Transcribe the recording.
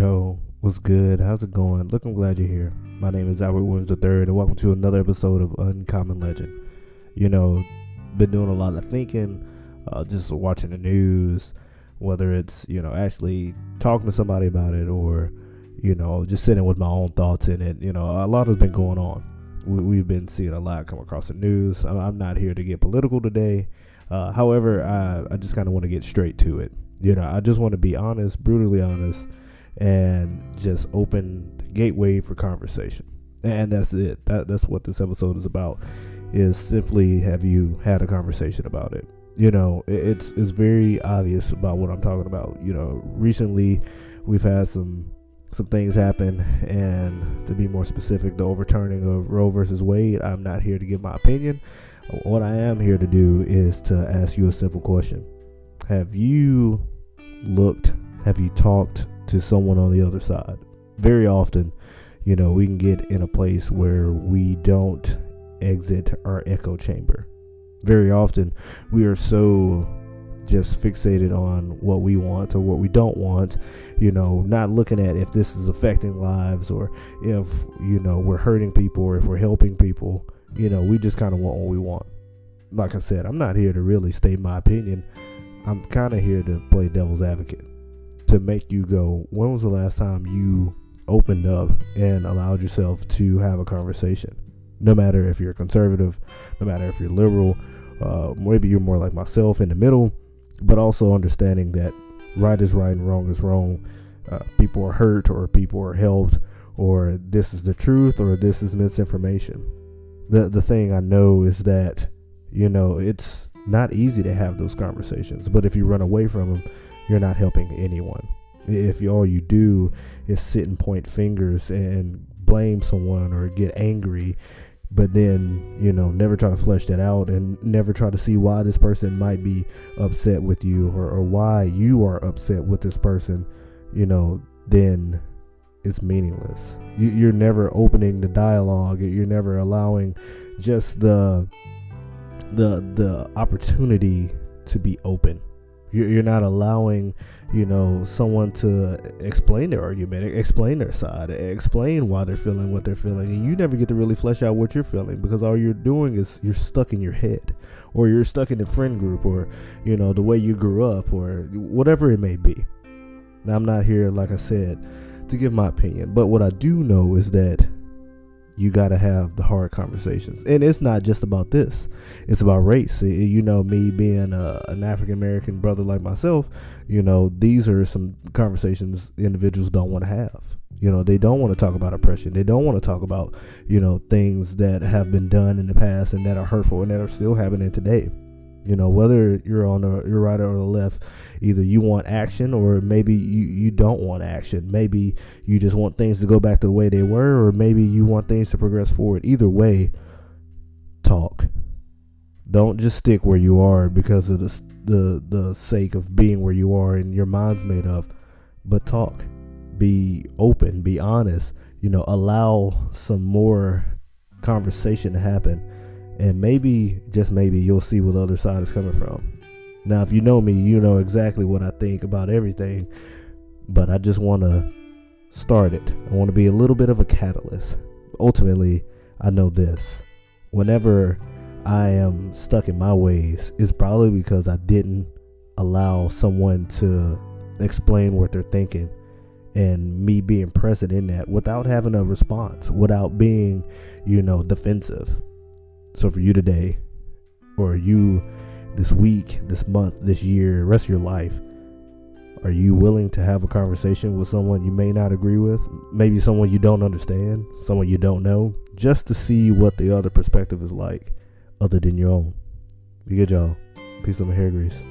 Yo, what's good? How's it going? Look, I'm glad you're here. My name is Albert Williams III, and welcome to another episode of Uncommon Legend. You know, been doing a lot of thinking, uh, just watching the news, whether it's, you know, actually talking to somebody about it or, you know, just sitting with my own thoughts in it. You know, a lot has been going on. We, have been seeing a lot come across the news. I'm not here to get political today. Uh, however, I, I just kind of want to get straight to it. You know, I just want to be honest, brutally honest and just open the gateway for conversation. And that's it. That that's what this episode is about. Is simply have you had a conversation about it? You know, it's it's very obvious about what I'm talking about. You know, recently we've had some some things happen, and to be more specific, the overturning of Roe versus Wade. I'm not here to give my opinion. What I am here to do is to ask you a simple question: Have you looked? Have you talked to someone on the other side. Very often, you know, we can get in a place where we don't exit our echo chamber. Very often, we are so just fixated on what we want or what we don't want, you know, not looking at if this is affecting lives or if, you know, we're hurting people or if we're helping people. You know, we just kind of want what we want. Like I said, I'm not here to really state my opinion. I'm kind of here to play devil's advocate to make you go, when was the last time you opened up and allowed yourself to have a conversation? No matter if you're conservative, no matter if you're liberal, uh, maybe you're more like myself in the middle, but also understanding that right is right and wrong is wrong. Uh, people are hurt or people are helped, or this is the truth or this is misinformation. The the thing I know is that you know it's not easy to have those conversations, but if you run away from them, you're not helping anyone. If all you do is sit and point fingers and blame someone or get angry, but then, you know, never try to flesh that out and never try to see why this person might be upset with you or, or why you are upset with this person, you know, then it's meaningless. You, you're never opening the dialogue. You're never allowing just the the the opportunity to be open you're not allowing, you know, someone to explain their argument, explain their side, explain why they're feeling what they're feeling, and you never get to really flesh out what you're feeling because all you're doing is you're stuck in your head, or you're stuck in a friend group, or you know the way you grew up, or whatever it may be. Now I'm not here, like I said, to give my opinion, but what I do know is that you got to have the hard conversations. And it's not just about this, it's about race. You know, me being a, an African American brother like myself, you know, these are some conversations individuals don't want to have. You know, they don't want to talk about oppression. They don't want to talk about, you know, things that have been done in the past and that are hurtful and that are still happening today. You know, whether you're on the you're right or the left, either you want action or maybe you, you don't want action. Maybe you just want things to go back to the way they were, or maybe you want things to progress forward. Either way, talk. Don't just stick where you are because of the the the sake of being where you are and your mind's made up. But talk. Be open, be honest, you know, allow some more conversation to happen and maybe just maybe you'll see where the other side is coming from. Now, if you know me, you know exactly what I think about everything, but I just want to start it. I want to be a little bit of a catalyst. Ultimately, I know this. Whenever I am stuck in my ways, it's probably because I didn't allow someone to explain what they're thinking and me being present in that without having a response, without being, you know, defensive. So for you today, or you this week, this month, this year, rest of your life, are you willing to have a conversation with someone you may not agree with? Maybe someone you don't understand, someone you don't know, just to see what the other perspective is like other than your own. Be good, y'all. Peace, love, and hair grease.